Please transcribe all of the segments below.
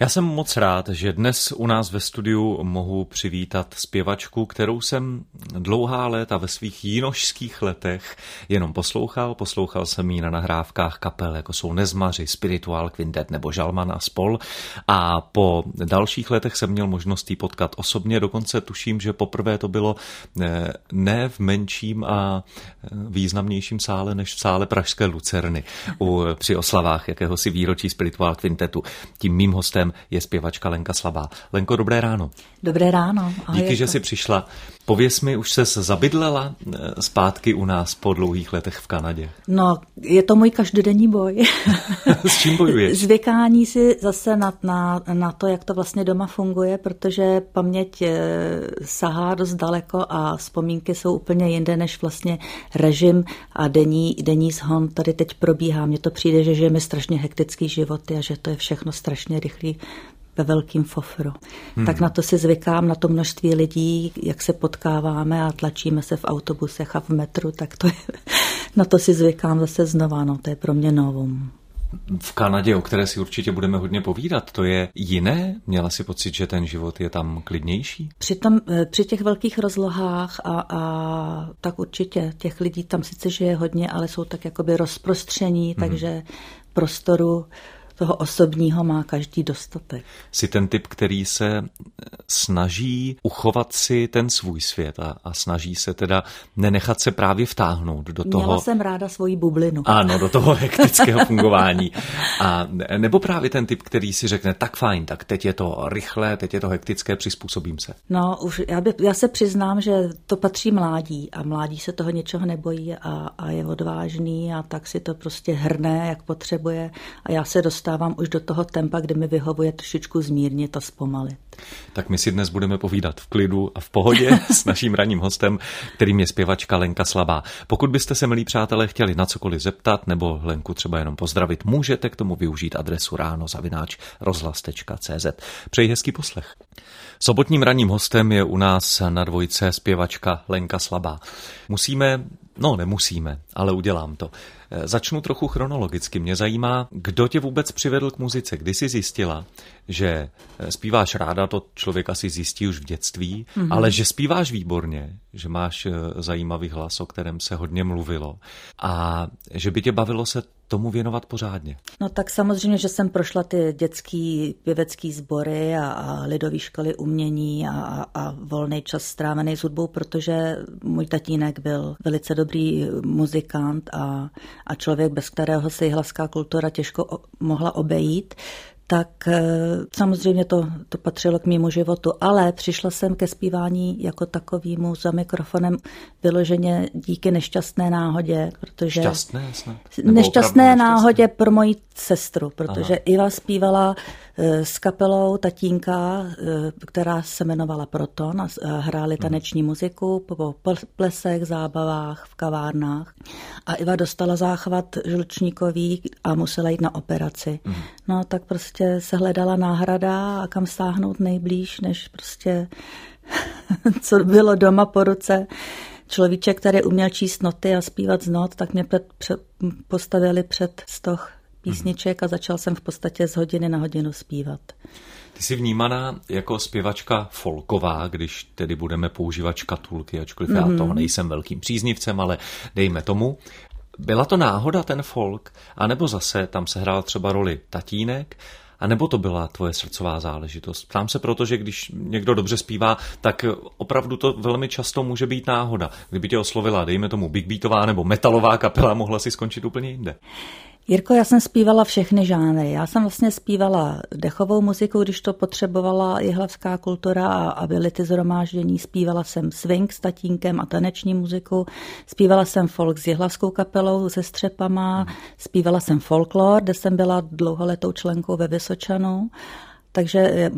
Já jsem moc rád, že dnes u nás ve studiu mohu přivítat zpěvačku, kterou jsem dlouhá léta ve svých jinožských letech jenom poslouchal. Poslouchal jsem ji na nahrávkách kapel, jako jsou Nezmaři, Spiritual Quintet nebo Žalman a spol. A po dalších letech jsem měl možnost jí potkat osobně, dokonce tuším, že poprvé to bylo eh, ne v menším a eh, významnějším sále než v sále Pražské Lucerny u, při oslavách jakéhosi výročí Spiritual Quintetu. Tím mým hostem hostem je zpěvačka Lenka Slabá. Lenko, dobré ráno. Dobré ráno. Ahoj, Díky, jako... že jsi přišla. Pověz mi, už se zabydlela eh, zpátky u nás po dlouhých letech v Kanadě? No, je to můj každodenní boj. S čím bojuješ? Zvykání si zase na, na, na to, jak to vlastně doma funguje, protože paměť eh, sahá dost daleko a vzpomínky jsou úplně jinde, než vlastně režim a denní, denní zhon tady teď probíhá. Mně to přijde, že žijeme strašně hektický životy a že to je všechno strašně rychlý ve velkým fofru. Hmm. Tak na to si zvykám, na to množství lidí, jak se potkáváme a tlačíme se v autobusech a v metru, tak to je, na to si zvykám zase znova, no to je pro mě novum. V Kanadě, o které si určitě budeme hodně povídat, to je jiné? Měla si pocit, že ten život je tam klidnější? Při, tom, eh, při těch velkých rozlohách a, a tak určitě těch lidí tam sice žije hodně, ale jsou tak jakoby rozprostření, hmm. takže prostoru toho osobního má každý dostatek. Jsi ten typ, který se snaží uchovat si ten svůj svět a, a snaží se teda nenechat se právě vtáhnout do toho. Měla jsem ráda svoji bublinu. Ano, do toho hektického fungování. A nebo právě ten typ, který si řekne, tak fajn, tak teď je to rychlé, teď je to hektické, přizpůsobím se. No, už já, by, já se přiznám, že to patří mládí a mládí se toho něčeho nebojí a, a je odvážný a tak si to prostě hrne, jak potřebuje a já se dostávám dostávám už do toho tempa, kdy mi vyhovuje trošičku zmírnit a zpomalit. Tak my si dnes budeme povídat v klidu a v pohodě s naším ranním hostem, kterým je zpěvačka Lenka Slabá. Pokud byste se, milí přátelé, chtěli na cokoliv zeptat nebo Lenku třeba jenom pozdravit, můžete k tomu využít adresu ráno zavináč rozhlas.cz. Přeji hezký poslech. Sobotním ranním hostem je u nás na dvojce zpěvačka Lenka Slabá. Musíme, no nemusíme, ale udělám to. Eh, začnu trochu chronologicky. Mě zajímá, kdo tě vůbec přivedl k muzice. Kdy jsi zjistila, že eh, zpíváš ráda, to člověk asi zjistí už v dětství, mm-hmm. ale že zpíváš výborně, že máš eh, zajímavý hlas, o kterém se hodně mluvilo a že by tě bavilo se tomu věnovat pořádně? No tak samozřejmě, že jsem prošla ty dětský pěvecký sbory a, a lidové školy umění a, a, volný čas strávený s hudbou, protože můj tatínek byl velice dobrý muzikant a, a člověk, bez kterého se jihlavská kultura těžko mohla obejít tak eh, samozřejmě to, to patřilo k mému životu, ale přišla jsem ke zpívání jako takovýmu za mikrofonem vyloženě díky nešťastné náhodě, protože... Šťastné snad? Nešťastné náhodě pro moji sestru, protože Aha. Iva zpívala s kapelou tatínka, eh, která se jmenovala Proton a hráli mhm. taneční muziku po plesech, zábavách, v kavárnách. A Iva dostala záchvat žlučníkový a musela jít na operaci. Hmm. No tak prostě se hledala náhrada a kam stáhnout nejblíž, než prostě co bylo doma po ruce človíček, který uměl číst noty a zpívat z not, tak mě před, před, postavili před stoch písniček a začal jsem v podstatě z hodiny na hodinu zpívat. Ty jsi vnímaná jako zpěvačka folková, když tedy budeme používat škatulky, ačkoliv mm-hmm. já mhm. toho nejsem velkým příznivcem, ale dejme tomu. Byla to náhoda ten folk, anebo zase tam se hrál třeba roli tatínek, a nebo to byla tvoje srdcová záležitost? Ptám se proto, že když někdo dobře zpívá, tak opravdu to velmi často může být náhoda. Kdyby tě oslovila, dejme tomu, big beatová nebo metalová kapela, mohla si skončit úplně jinde. Jirko, já jsem zpívala všechny žánry. Já jsem vlastně zpívala dechovou muziku, když to potřebovala jihlavská kultura a, a byly ty zhromáždění. Zpívala jsem swing s tatínkem a taneční muziku. Zpívala jsem folk s jihlavskou kapelou se střepama. Zpívala jsem folklor, kde jsem byla dlouholetou členkou ve Vysočanu. Takže eh,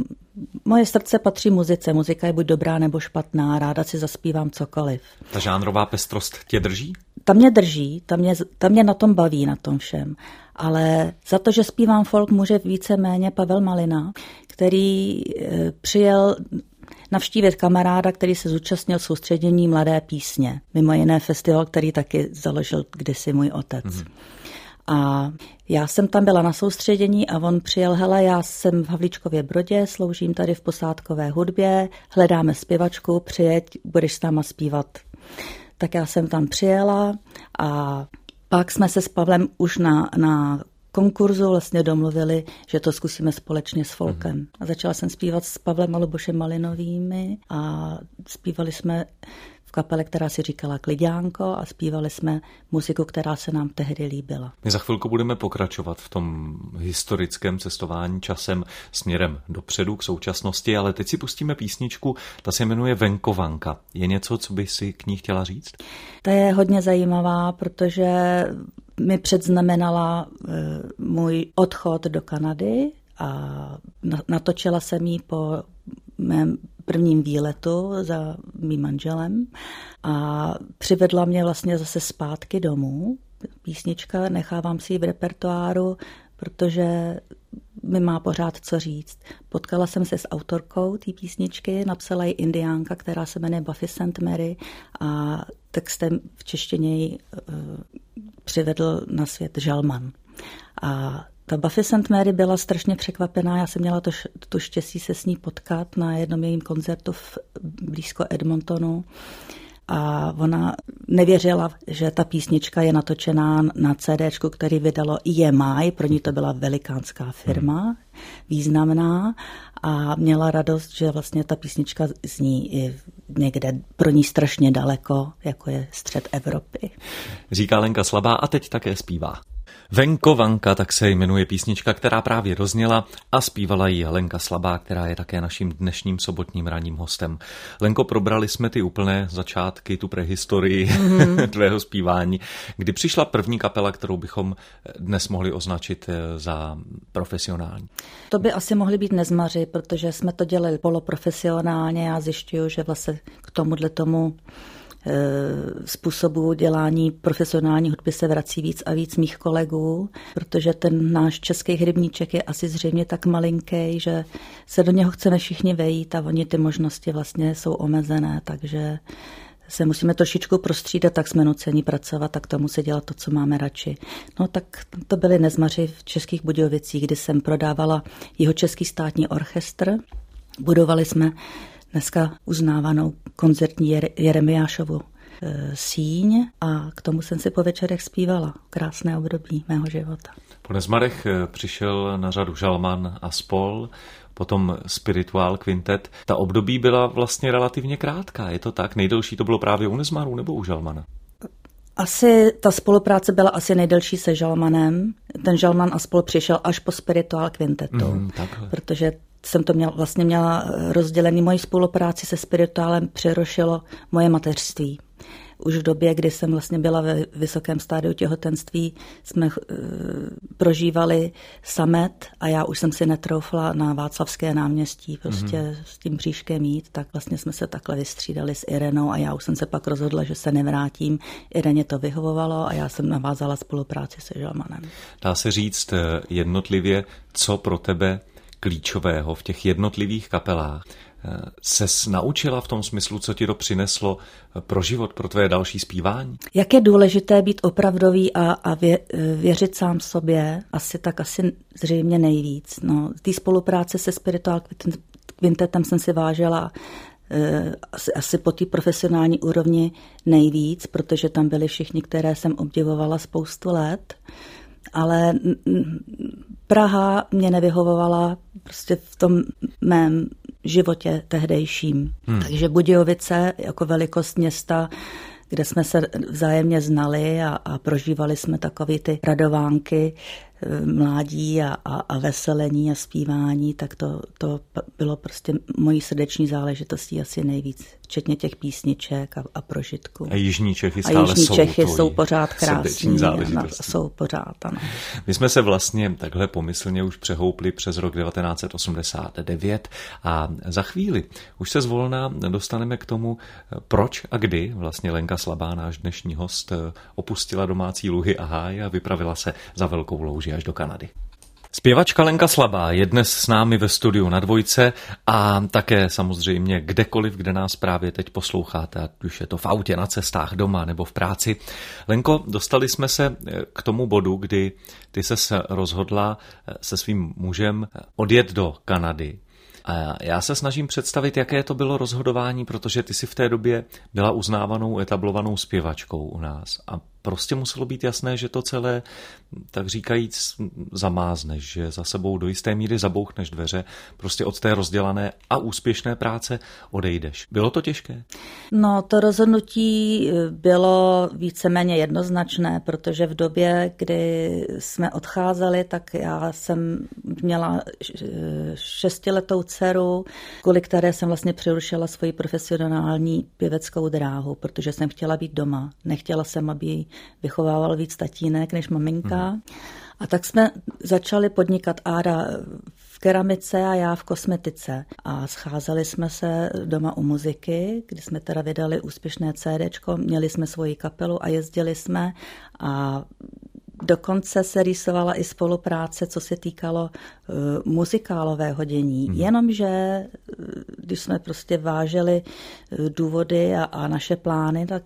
moje srdce patří muzice. Muzika je buď dobrá nebo špatná. Ráda si zaspívám cokoliv. Ta žánrová pestrost tě drží? Ta mě drží, ta mě, ta mě na tom baví, na tom všem. Ale za to, že zpívám folk, může více-méně Pavel Malina, který e, přijel navštívit kamaráda, který se zúčastnil soustředění Mladé písně. Mimo jiné festival, který taky založil kdysi můj otec. Mm-hmm. A já jsem tam byla na soustředění a on přijel, hele, já jsem v Havlíčkově Brodě, sloužím tady v posádkové hudbě, hledáme zpěvačku, přijeď, budeš s náma zpívat. Tak já jsem tam přijela a pak jsme se s Pavlem už na, na konkurzu vlastně domluvili, že to zkusíme společně s Folkem. Mm. A začala jsem zpívat s Pavlem a Lubošem Malinovými a zpívali jsme kapele, která si říkala Klidánko a zpívali jsme muziku, která se nám tehdy líbila. My za chvilku budeme pokračovat v tom historickém cestování časem směrem dopředu k současnosti, ale teď si pustíme písničku, ta se jmenuje Venkovanka. Je něco, co by si k ní chtěla říct? Ta je hodně zajímavá, protože mi předznamenala eh, můj odchod do Kanady a natočila jsem ji po mém prvním výletu za mým manželem a přivedla mě vlastně zase zpátky domů. Písnička, nechávám si ji v repertoáru, protože mi má pořád co říct. Potkala jsem se s autorkou té písničky, napsala ji indiánka, která se jmenuje Buffy St. Mary a textem v češtině ji uh, přivedl na svět Žalman. A ta Buffy St. Mary byla strašně překvapená. Já jsem měla to, to štěstí se s ní potkat na jednom jejím koncertu v blízko Edmontonu. A ona nevěřila, že ta písnička je natočená na CD, který vydalo EMI, pro ní to byla velikánská firma, významná a měla radost, že vlastně ta písnička zní i někde pro ní strašně daleko, jako je střed Evropy. Říká Lenka Slabá a teď také zpívá. Venkovanka, tak se jmenuje písnička, která právě dozněla a zpívala ji Lenka Slabá, která je také naším dnešním sobotním ranním hostem. Lenko, probrali jsme ty úplné začátky, tu prehistorii mm-hmm. tvého zpívání. Kdy přišla první kapela, kterou bychom dnes mohli označit eh, za profesionální? To by asi mohly být nezmaři, protože jsme to dělali poloprofesionálně. Já zjišťuju, že vlastně k tomuhle tomu způsobu dělání profesionální hudby se vrací víc a víc mých kolegů, protože ten náš český hřebníček je asi zřejmě tak malinký, že se do něho chceme všichni vejít a oni ty možnosti vlastně jsou omezené, takže se musíme trošičku prostřídat, tak jsme nuceni pracovat, tak to musí dělat to, co máme radši. No tak to byly nezmaři v Českých Budějovicích, kdy jsem prodávala jeho Český státní orchestr. Budovali jsme dneska uznávanou koncertní Jeremiášovu e, síň a k tomu jsem si po večerech zpívala. Krásné období mého života. Po Nezmarech e, přišel na řadu Žalman a Spol, potom Spiritual Quintet. Ta období byla vlastně relativně krátká, je to tak? Nejdelší to bylo právě u Nezmarů nebo u Žalmana? Asi ta spolupráce byla asi nejdelší se Žalmanem. Ten Žalman a spol přišel až po Spiritual Quintetu, mm, protože jsem to měla, vlastně měla rozdělený. Moji spolupráci se spirituálem přerušilo moje mateřství. Už v době, kdy jsem vlastně byla ve vysokém stádiu těhotenství, jsme uh, prožívali samet a já už jsem si netroufla na Václavské náměstí prostě mm-hmm. s tím bříškem jít, tak vlastně jsme se takhle vystřídali s Irenou a já už jsem se pak rozhodla, že se nevrátím. Ireně to vyhovovalo a já jsem navázala spolupráci se Žalmanem. Dá se říct eh, jednotlivě, co pro tebe klíčového v těch jednotlivých kapelách se naučila v tom smyslu, co ti to přineslo pro život, pro tvé další zpívání? Jak je důležité být opravdový a, a vě, věřit sám sobě, asi tak asi zřejmě nejvíc. No, té spolupráce se Spiritual Quintetem jsem si vážela eh, asi, asi po té profesionální úrovni nejvíc, protože tam byli všichni, které jsem obdivovala spoustu let. Ale Praha mě nevyhovovala prostě v tom mém životě tehdejším. Hmm. Takže Budějovice jako velikost města kde jsme se vzájemně znali a, a prožívali jsme takové ty radovánky mládí a, a, a veselení a zpívání, tak to, to bylo prostě mojí srdeční záležitostí asi nejvíc včetně těch písniček a, a prožitku. A Jižní Čechy stále a Jižní jsou Čechy jsou pořád krásní. Na, jsou pořád, ano. My jsme se vlastně takhle pomyslně už přehoupli přes rok 1989 a za chvíli už se zvolna dostaneme k tomu, proč a kdy vlastně Lenka Slabá, náš dnešní host, opustila domácí luhy a háje a vypravila se za velkou louži až do Kanady. Zpěvačka Lenka Slabá je dnes s námi ve studiu na dvojce a také samozřejmě kdekoliv, kde nás právě teď posloucháte, ať už je to v autě, na cestách, doma nebo v práci. Lenko, dostali jsme se eh, k tomu bodu, kdy ty se rozhodla eh, se svým mužem odjet do Kanady. A já se snažím představit, jaké to bylo rozhodování, protože ty si v té době byla uznávanou, etablovanou zpěvačkou u nás. A prostě muselo být jasné, že to celé, tak říkajíc, zamázneš, že za sebou do jisté míry zabouchneš dveře, prostě od té rozdělané a úspěšné práce odejdeš. Bylo to těžké? No, to rozhodnutí eh, bylo víceméně jednoznačné, protože v době, kdy jsme odcházeli, tak já jsem měla eh, šestiletou dceru, kvůli které jsem vlastně přerušila svoji profesionální pěveckou dráhu, protože jsem chtěla být doma. Nechtěla jsem, aby vychovával víc tatínek než maminka. Mm. A tak jsme začali podnikat Áda v keramice a já v kosmetice. A scházeli jsme se doma u muziky, kdy jsme teda vydali úspěšné CD, měli jsme svoji kapelu a jezdili jsme a Dokonce se rýsovala i spolupráce, co se týkalo uh, muzikálového dění. Hmm. Jenomže, když jsme prostě váželi uh, důvody a, a naše plány, tak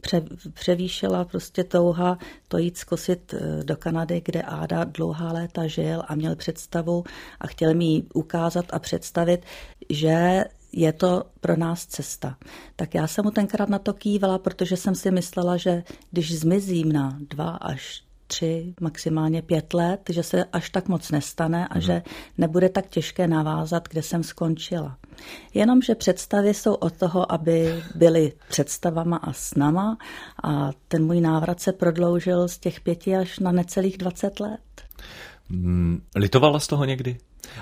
pře, převýšila prostě touha to jít zkusit do Kanady, kde Áda dlouhá léta žil a měl představu a chtěl mi ukázat a představit, že je to pro nás cesta. Tak já jsem mu tenkrát na to kývala, protože jsem si myslela, že když zmizím na dva až tři, maximálně pět let, že se až tak moc nestane a mm. že nebude tak těžké navázat, kde jsem skončila. Jenomže představy jsou od toho, aby byly představama a snama a ten můj návrat se prodloužil z těch pěti až na necelých dvacet let. Hmm, litovala z toho někdy?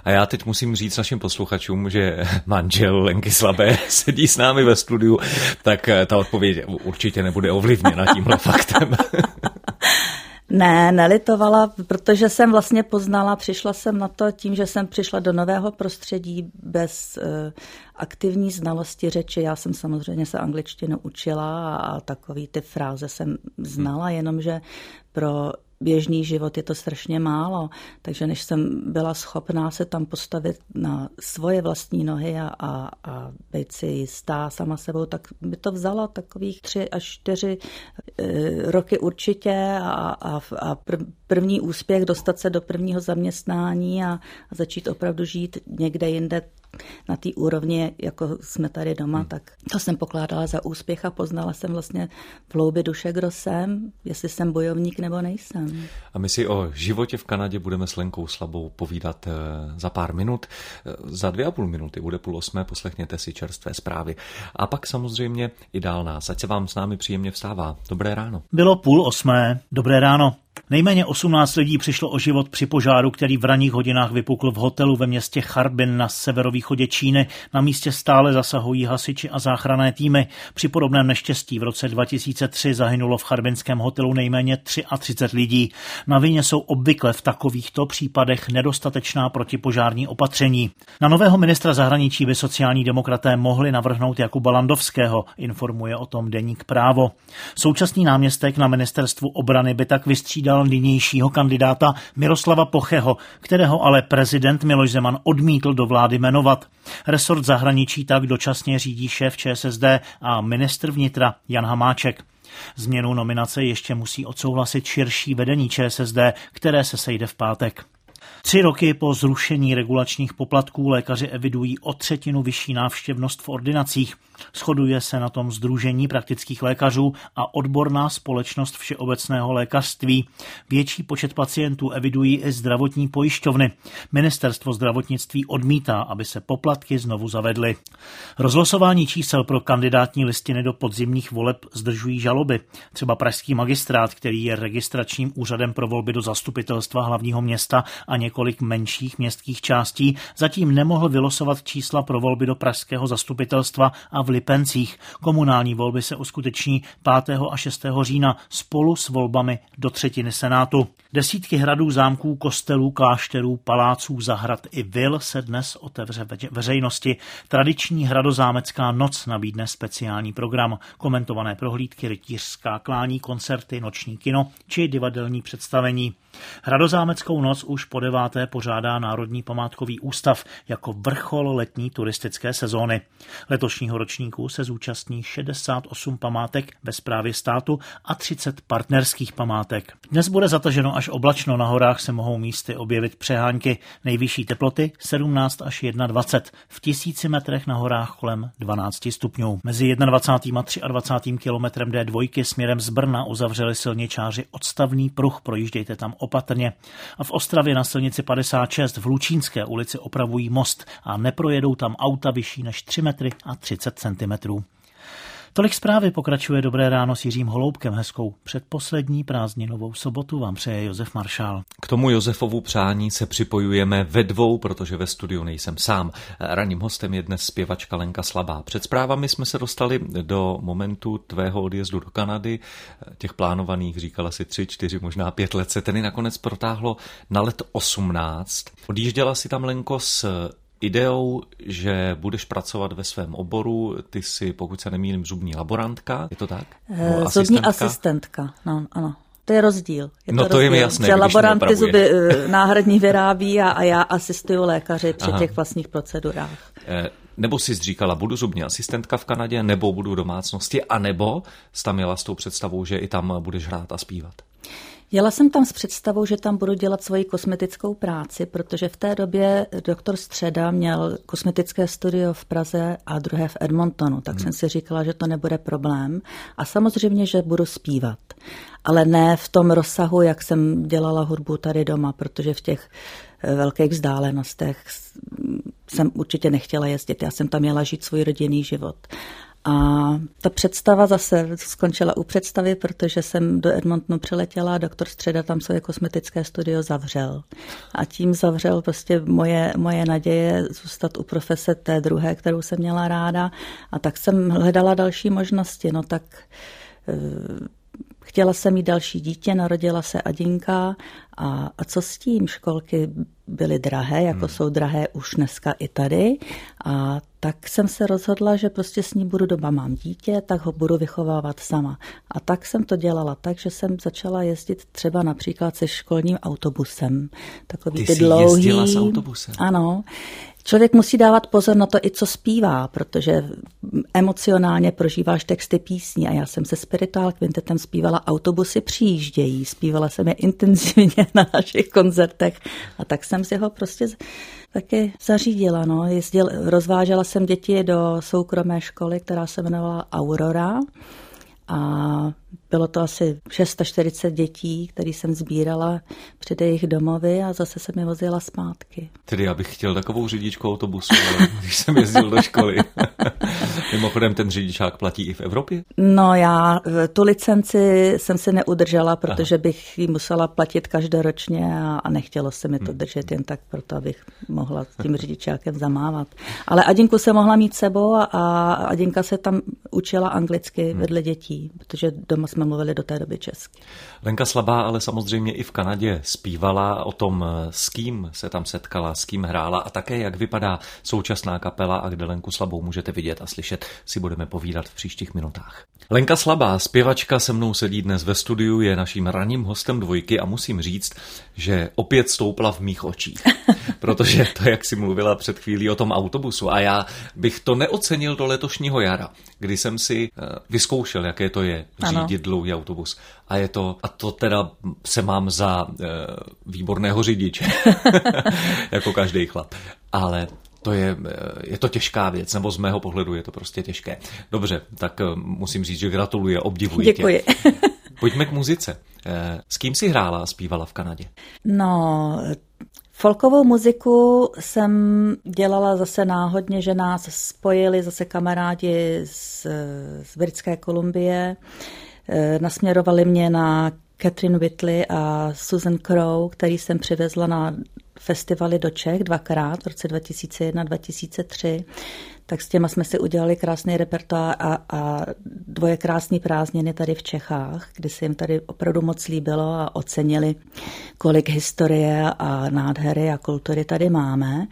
A já teď musím říct našim posluchačům, že manžel Lenky Slabé sedí s námi ve studiu, tak ta odpověď určitě nebude ovlivněna tímhle faktem. Ne, nelitovala, protože jsem vlastně poznala, přišla jsem na to tím, že jsem přišla do nového prostředí bez uh, aktivní znalosti řeči. Já jsem samozřejmě se angličtinu učila a, a takový ty fráze jsem znala, jenomže pro běžný život je to strašně málo, takže než jsem byla schopná se tam postavit na svoje vlastní nohy a, a, a být si jistá sama sebou, tak by to vzalo takových tři až čtyři e, roky určitě a, a, a první úspěch dostat se do prvního zaměstnání a, a začít opravdu žít někde jinde na té úrovni, jako jsme tady doma, hmm. tak to jsem pokládala za úspěch a poznala jsem vlastně v hloubi duše, kdo jsem, jestli jsem bojovník nebo nejsem. A my si o životě v Kanadě budeme s Lenkou Slabou povídat eh, za pár minut. Eh, za dvě a půl minuty bude půl osmé, poslechněte si čerstvé zprávy. A pak samozřejmě i dál nás. Ať se vám s námi příjemně vstává. Dobré ráno. Bylo půl osmé. Dobré ráno. Nejméně 18 lidí přišlo o život při požáru, který v ranních hodinách vypukl v hotelu ve městě Charbin na severovýchodě Číny. Na místě stále zasahují hasiči a záchranné týmy. Při podobném neštěstí v roce 2003 zahynulo v charbinském hotelu nejméně 33 lidí. Na vině jsou obvykle v takovýchto případech nedostatečná protipožární opatření. Na nového ministra zahraničí by sociální demokraté mohli navrhnout Jakuba Landovského, informuje o tom deník právo. Současný náměstek na ministerstvu obrany by tak vystřídal vystřídal nynějšího kandidáta Miroslava Pocheho, kterého ale prezident Miloš Zeman odmítl do vlády jmenovat. Resort zahraničí tak dočasně řídí šéf ČSSD a ministr vnitra Jan Hamáček. Změnu nominace ještě musí odsouhlasit širší vedení ČSSD, které se sejde v pátek. Tři roky po zrušení regulačních poplatků lékaři evidují o třetinu vyšší návštěvnost v ordinacích. Shoduje se na tom Združení praktických lékařů a odborná společnost všeobecného lékařství. Větší počet pacientů evidují i zdravotní pojišťovny. Ministerstvo zdravotnictví odmítá, aby se poplatky znovu zavedly. Rozlosování čísel pro kandidátní listiny do podzimních voleb zdržují žaloby. Třeba Pražský magistrát, který je registračním úřadem pro volby do zastupitelstva hlavního města a několik menších městských částí, zatím nemohl vylosovat čísla pro volby do Pražského zastupitelstva a v Lipencích. Komunální volby se uskuteční 5. a 6. října spolu s volbami do třetiny Senátu. Desítky hradů, zámků, kostelů, klášterů, paláců, zahrad i vil se dnes otevře veřejnosti. Tradiční hradozámecká noc nabídne speciální program, komentované prohlídky, rytířská klání, koncerty, noční kino či divadelní představení. Hradozámeckou noc už po deváté pořádá Národní památkový ústav jako vrchol letní turistické sezóny. Letošního ročníku se zúčastní 68 památek ve správě státu a 30 partnerských památek. Dnes bude zataženo až oblačno, na horách se mohou místy objevit přehánky. Nejvyšší teploty 17 až 21, v tisíci metrech na horách kolem 12 stupňů. Mezi 21. a 23. kilometrem D2 směrem z Brna uzavřeli silničáři odstavný pruh, projíždějte tam opatrně. A v Ostravě na silnici 56 v Lučínské ulici opravují most a neprojedou tam auta vyšší než 3 metry a 30 cm. Tolik zprávy pokračuje Dobré ráno s Jiřím Holoubkem. Hezkou předposlední prázdninovou sobotu vám přeje Josef Maršál. K tomu Josefovu přání se připojujeme ve dvou, protože ve studiu nejsem sám. Ranním hostem je dnes zpěvačka Lenka Slabá. Před zprávami jsme se dostali do momentu tvého odjezdu do Kanady. Těch plánovaných říkala si tři, čtyři, možná pět let se tedy nakonec protáhlo na let 18. Odjížděla si tam Lenko s ideou, že budeš pracovat ve svém oboru. Ty jsi, pokud se nemýlím, zubní laborantka, je to tak? E, zubní asistentka, no, ano. To je rozdíl. Je no to, to je mi jasné, Že laboranty zuby eh, náhradní vyrábí a, a já asistuju lékaři při Aha. těch vlastních procedurách. E, nebo jsi říkala, budu zubní asistentka v Kanadě, nebo budu v domácnosti, anebo jsi tam jela s tou představou, že i tam budeš hrát a zpívat. Jela jsem tam s představou, že tam budu dělat svoji kosmetickou práci, protože v té době doktor Středa měl kosmetické studio v Praze a druhé v Edmontonu, tak hmm. jsem si říkala, že to nebude problém. A samozřejmě, že budu zpívat, ale ne v tom rozsahu, jak jsem dělala hudbu tady doma, protože v těch eh, velkých vzdálenostech jsem určitě nechtěla jezdit. Já jsem tam měla žít svůj rodinný život. A ta představa zase skončila u představy, protože jsem do Edmontonu přiletěla a doktor Středa tam svoje kosmetické studio zavřel. A tím zavřel prostě moje, moje naděje zůstat u profese té druhé, kterou jsem měla ráda. A tak jsem hledala další možnosti. No tak eh, Chtěla jsem mít další dítě, narodila se Adinka a, a co s tím? Školky byly drahé, jako hmm. jsou drahé už dneska i tady. A tak jsem se rozhodla, že prostě s ní budu doma, mám dítě, tak ho budu vychovávat sama. A tak jsem to dělala tak, že jsem začala jezdit třeba například se školním autobusem. Takový ty, ty dlouhý. s autobusem? Ano. Člověk musí dávat pozor na to i co zpívá, protože emocionálně prožíváš texty písní a já jsem se Spiritual Quintetem zpívala Autobusy přijíždějí, zpívala jsem je intenzivně na našich koncertech a tak jsem si ho prostě taky zařídila. No. Jezdil, rozvážela jsem děti do soukromé školy, která se jmenovala Aurora a bylo to asi 640 dětí, který jsem sbírala před jejich domovy a zase jsem je vozila zpátky. Tedy já bych chtěl takovou řidičku autobusu, když jsem jezdil do školy. Mimochodem ten řidičák platí i v Evropě? No já eh, tu licenci jsem si neudržela, protože Aha. bych ji musela platit každoročně a, a nechtělo se mi to hmm. držet jen tak proto, abych mohla s tím řidičákem zamávat. Ale Adinku se mohla mít sebou a, Adinka se tam učila anglicky hmm. vedle dětí, protože doma jsme mluvili do té doby česky. Lenka Slabá ale samozřejmě i v Kanadě zpívala o tom, s kým se tam setkala, s kým hrála a také jak vypadá současná kapela a kde Lenku Slabou můžete vidět a slyšet, si budeme povídat v příštích minutách. Lenka Slabá, zpěvačka se mnou sedí dnes ve studiu, je naším ranním hostem dvojky a musím říct, že opět stoupla v mých očích. Protože to, jak si mluvila před chvílí o tom autobusu a já bych to neocenil do letošního jara, kdy jsem si eh, vyzkoušel, jaké to je řídit dlouhý autobus. A je to, a to teda se mám za e, výborného řidiče, jako každý chlap. Ale to je, eh, je to těžká věc, nebo z mého pohledu je to prostě těžké. Dobře, tak musím říct, že gratuluji, obdivuji Děkuji. tě. Pojďme k muzice. S kým si hrála a zpívala v Kanadě? No, Folkovou muziku jsem dělala zase náhodně, že nás spojili zase kamarádi z, z Britské Kolumbie. Eh, nasměrovali mě na Catherine Whitley a Susan Crow, který jsem přivezla na festivaly do Čech dvakrát v roce 2001-2003, tak s těma jsme si udělali krásný repertoár a, a dvoje krásné prázdniny tady v Čechách, kdy se jim tady opravdu moc líbilo a ocenili, kolik historie a nádhery a kultury tady máme.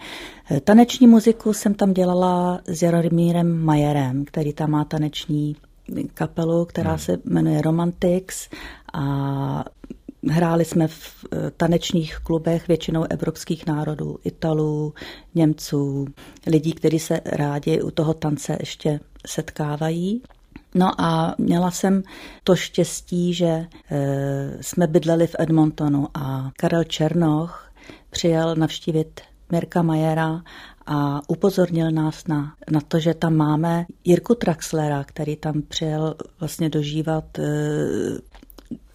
Taneční muziku jsem tam dělala s Jaromírem Majerem, který tam má taneční kapelu, která hmm. se jmenuje Romantics a Hráli jsme v eh, tanečních klubech většinou evropských národů, Italů, Němců, lidí, kteří se rádi u toho tance ještě setkávají. No a měla jsem to štěstí, že e, jsme bydleli v Edmontonu a Karel Černoch přijel navštívit Mirka Majera a upozornil nás na, na to, že tam máme Jirku Traxlera, který tam přijel vlastně dožívat e,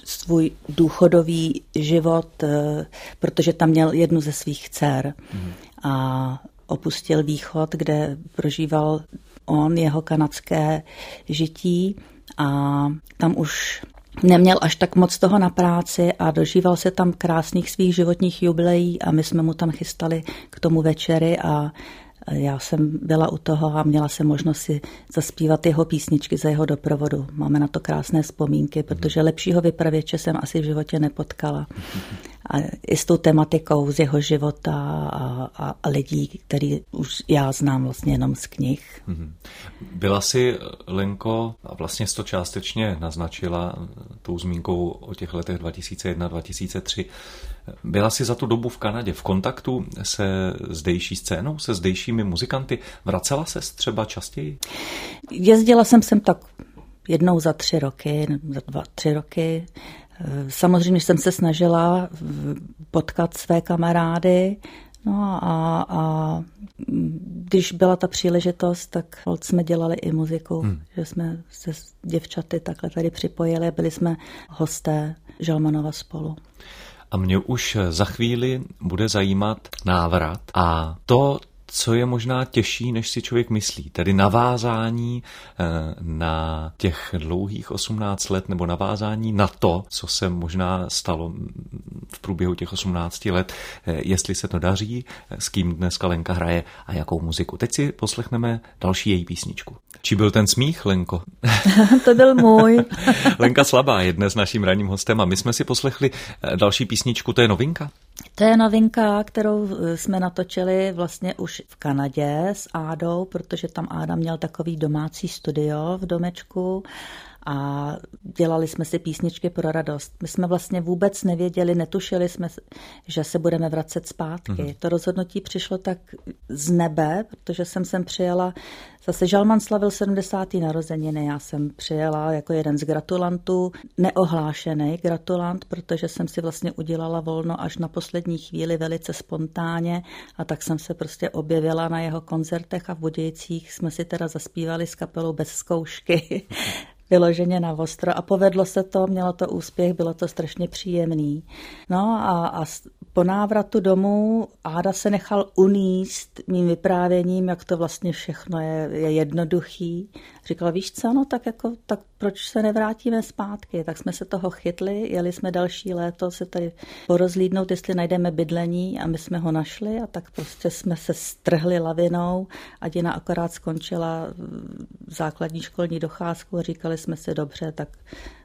svůj důchodový život, eh, protože tam měl jednu ze svých dcer mm. a opustil východ, kde prožíval on jeho kanadské žití a tam už neměl až tak moc toho na práci a dožíval se tam krásných svých životních jubileí a my jsme mu tam chystali k tomu večery a já jsem byla u toho a měla jsem možnost si zaspívat jeho písničky za jeho doprovodu. Máme na to krásné vzpomínky, protože lepšího vypravěče jsem asi v životě nepotkala. A i s tou tematikou z jeho života a, a, a lidí, který už já znám vlastně jenom z knih. Byla si, Lenko, a vlastně to částečně naznačila tou zmínkou o těch letech 2001-2003, byla jsi za tu dobu v Kanadě v kontaktu se zdejší scénou, se zdejšími muzikanty? Vracela se třeba častěji? Jezdila jsem sem tak jednou za tři roky, za dva, tři roky. Samozřejmě jsem se snažila potkat své kamarády, No a, a když byla ta příležitost, tak jsme dělali i muziku, hmm. že jsme se s děvčaty takhle tady připojili, byli jsme hosté Žalmanova spolu. A mě už za chvíli bude zajímat návrat a to, co je možná těžší, než si člověk myslí, tedy navázání eh, na těch dlouhých 18 let nebo navázání na to, co se možná stalo v průběhu těch 18 let, eh, jestli se to daří, s kým dneska Lenka hraje a jakou muziku. Teď si poslechneme další její písničku. Či byl ten smích, Lenko? to byl můj. Lenka Slabá je dnes naším ranním hostem a my jsme si poslechli eh, další písničku, to je novinka? To je novinka, kterou jsme natočili vlastně už v Kanadě s Ádou, protože tam Áda měl takový domácí studio v domečku a dělali jsme si písničky pro radost. My jsme vlastně vůbec nevěděli, netušili jsme, že se budeme vracet zpátky. Mm-hmm. To rozhodnutí přišlo tak z nebe, protože jsem sem přijela, zase Žalman slavil 70. narozeniny, já jsem přijela jako jeden z gratulantů, neohlášený gratulant, protože jsem si vlastně udělala volno až na poslední chvíli velice spontánně a tak jsem se prostě objevila na jeho koncertech a v Budějcích jsme si teda zaspívali s kapelou bez zkoušky vyloženě na ostro a povedlo se to, mělo to úspěch, bylo to strašně příjemný. No a, a po návratu domů Áda se nechal uníst mým vyprávěním, jak to vlastně všechno je, je jednoduchý. Říkal, víš co, no tak jako, tak proč se nevrátíme zpátky? Tak jsme se toho chytli, jeli jsme další léto se tady porozlídnout, jestli najdeme bydlení a my jsme ho našli a tak prostě jsme se strhli lavinou a Dina akorát skončila základní školní docházku a říkali jsme si dobře, tak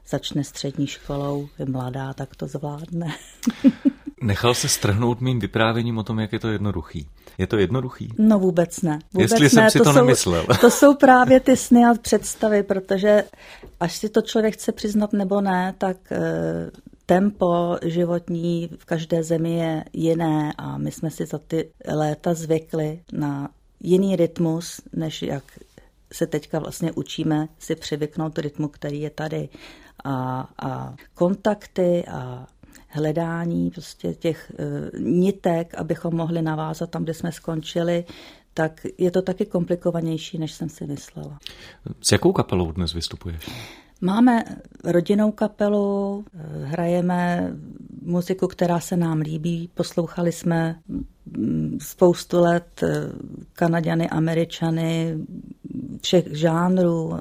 začne střední školou, je mladá, tak to zvládne. Nechal se strhnout mým vyprávěním o tom, jak je to jednoduchý. Je to jednoduchý? No vůbec ne. Vůbec Jestli ne. jsem si to, to nemyslel. Jsou, to jsou právě ty sny a představy, protože až si to člověk chce přiznat nebo ne, tak eh, tempo životní v každé zemi je jiné a my jsme si za ty léta zvykli na jiný rytmus, než jak se teďka vlastně učíme si přivyknout rytmu, který je tady. A, a kontakty a hledání prostě těch uh, nitek, abychom mohli navázat tam, kde jsme skončili, tak je to taky komplikovanější, než jsem si myslela. S jakou kapelou dnes vystupuješ? Máme rodinnou kapelu, eh, hrajeme muziku, která se nám líbí. Poslouchali jsme mm, spoustu let eh, Kanaďany, Američany, všech žánrů,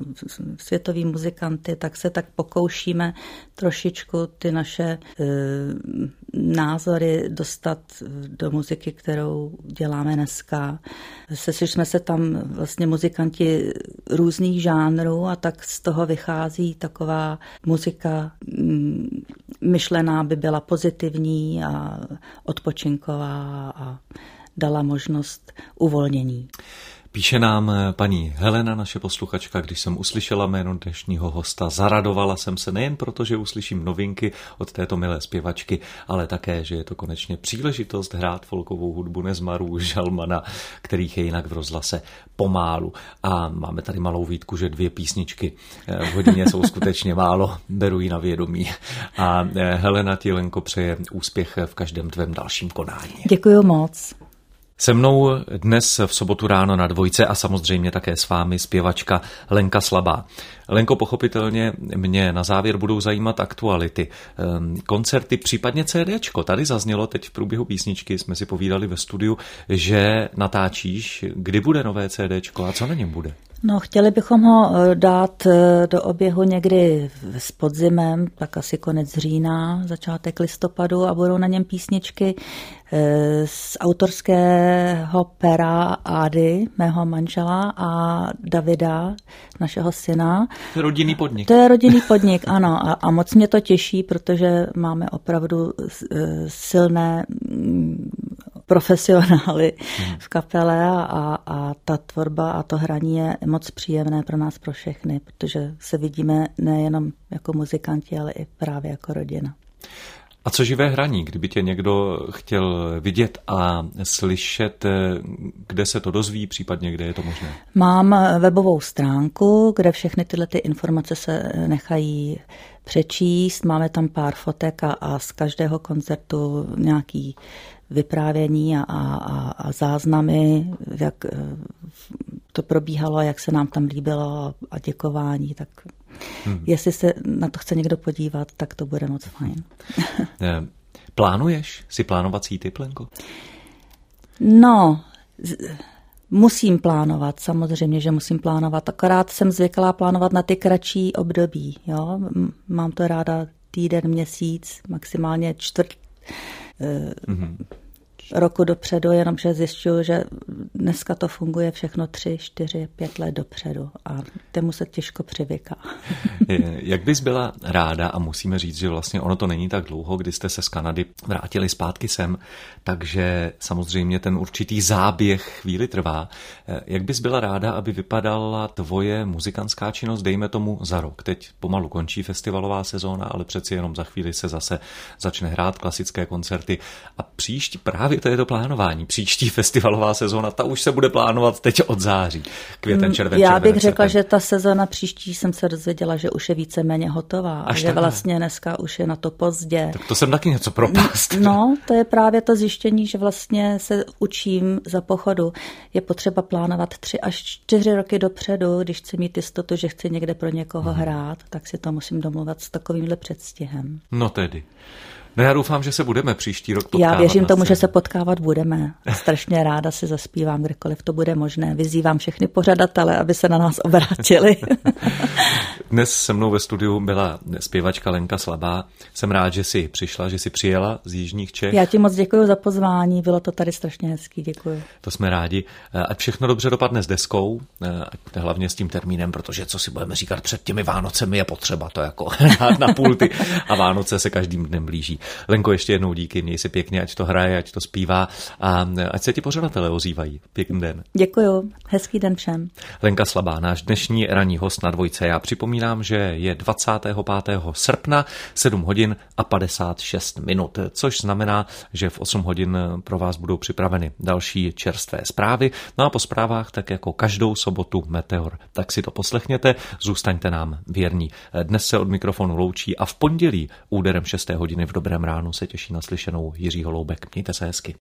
světoví muzikanty, tak se tak pokoušíme trošičku ty naše e, názory dostat do muziky, kterou děláme dneska. Sešli jsme se tam vlastně muzikanti různých žánrů a tak z toho vychází taková muzika mm, myšlená by byla pozitivní a odpočinková a dala možnost uvolnění. Píše nám eh, paní Helena, naše posluchačka, když jsem uslyšela jméno dnešního hosta, zaradovala jsem se nejen proto, že uslyším novinky od této milé zpěvačky, ale také, že je to konečně příležitost hrát folkovou hudbu Nezmarů, Žalmana, kterých je jinak v rozhlase pomálu. A máme tady malou výtku, že dvě písničky eh, v hodině jsou skutečně málo, beru ji na vědomí. A eh, Helena ti, Lenko, přeje úspěch v každém tvém dalším konání. Děkuji moc. Se mnou dnes v sobotu ráno na dvojce a samozřejmě také s vámi zpěvačka Lenka Slabá. Lenko, pochopitelně mě na závěr budou zajímat aktuality. Ehm, koncerty, případně CDčko. Tady zaznělo teď v průběhu písničky, jsme si povídali ve studiu, že natáčíš, kdy bude nové CDčko a co na něm bude? No, chtěli bychom ho eh, dát eh, do oběhu někdy s podzimem, tak asi konec října, začátek listopadu a budou na něm písničky eh, z autorského pera Ády, mého manžela a Davida, našeho syna. To je rodinný podnik. To je rodinný podnik, ano. A, a moc mě to těší, protože máme opravdu silné mm, profesionály hmm. v kapele a, a ta tvorba a to hraní je moc příjemné pro nás, pro všechny, protože se vidíme nejenom jako muzikanti, ale i právě jako rodina. A co živé hraní, kdyby tě někdo chtěl vidět a slyšet, kde se to dozví, případně kde je to možné? Mám webovou stránku, kde všechny tyhle ty informace se nechají přečíst. Máme tam pár fotek a, a z každého koncertu nějaký vyprávění a, a, a záznamy, jak eh, to probíhalo, jak se nám tam líbilo a děkování, tak hmm. jestli se na to chce někdo podívat, tak to bude moc fajn. Eh, plánuješ si plánovací typ, Lenko? No, musím plánovat, samozřejmě, že musím plánovat. Akorát jsem zvyklá plánovat na ty kratší období. Jo? Mám to ráda týden, měsíc, maximálně čtvrt, mm-hmm. Roku dopředu, jenomže zjišťuju, že dneska to funguje všechno tři, čtyři, pět let dopředu a tomu se těžko přivyká. Jak bys byla ráda, a musíme říct, že vlastně ono to není tak dlouho, kdy jste se z Kanady vrátili zpátky sem, takže samozřejmě ten určitý záběh chvíli trvá. Jak bys byla ráda, aby vypadala tvoje muzikantská činnost, dejme tomu za rok? Teď pomalu končí festivalová sezóna, ale přeci jenom za chvíli se zase začne hrát klasické koncerty a příští právě to je to plánování. Příští festivalová sezóna, ta už se bude plánovat teď od září. Květen, červen, Já bych červen, řekla, červen. že ta sezóna příští jsem se dozvěděla, že už je víceméně hotová. Až že vlastně dneska už je na to pozdě. Tak to jsem taky něco propast. No, to je právě to zjištění, že vlastně se učím za pochodu. Je potřeba plánovat tři až čtyři roky dopředu, když chci mít jistotu, že chci někde pro někoho hmm. hrát, tak si to musím domluvat s takovýmhle předstihem. No tedy. No já doufám, že se budeme příští rok potkávat. Já věřím tomu, že se potkávat budeme. Strašně ráda si zaspívám, kdekoliv to bude možné. Vyzývám všechny pořadatele, aby se na nás obrátili. Dnes se mnou ve studiu byla zpěvačka Lenka Slabá. Jsem rád, že jsi přišla, že jsi přijela z Jižních Čech. Já ti moc děkuji za pozvání, bylo to tady strašně hezký, děkuji. To jsme rádi. Ať všechno dobře dopadne s deskou, ať hlavně s tím termínem, protože co si budeme říkat před těmi Vánocemi je potřeba to jako na pulty a Vánoce se každým dnem blíží. Lenko, ještě jednou díky, měj si pěkně, ať to hraje, ať to zpívá a ať se ti pořadatelé ozývají. Pěkný den. Děkuju, hezký den všem. Lenka Slabá, náš dnešní ranní host na dvojce. Já připomínám, že je 25. srpna 7 hodin a 56 minut, což znamená, že v 8 hodin pro vás budou připraveny další čerstvé zprávy. No a po zprávách, tak jako každou sobotu Meteor. Tak si to poslechněte, zůstaňte nám věrní. Dnes se od mikrofonu loučí a v pondělí úderem 6. hodiny v dobrém ránu se těší na slyšenou Jiří Holoubek. Mějte se hezky.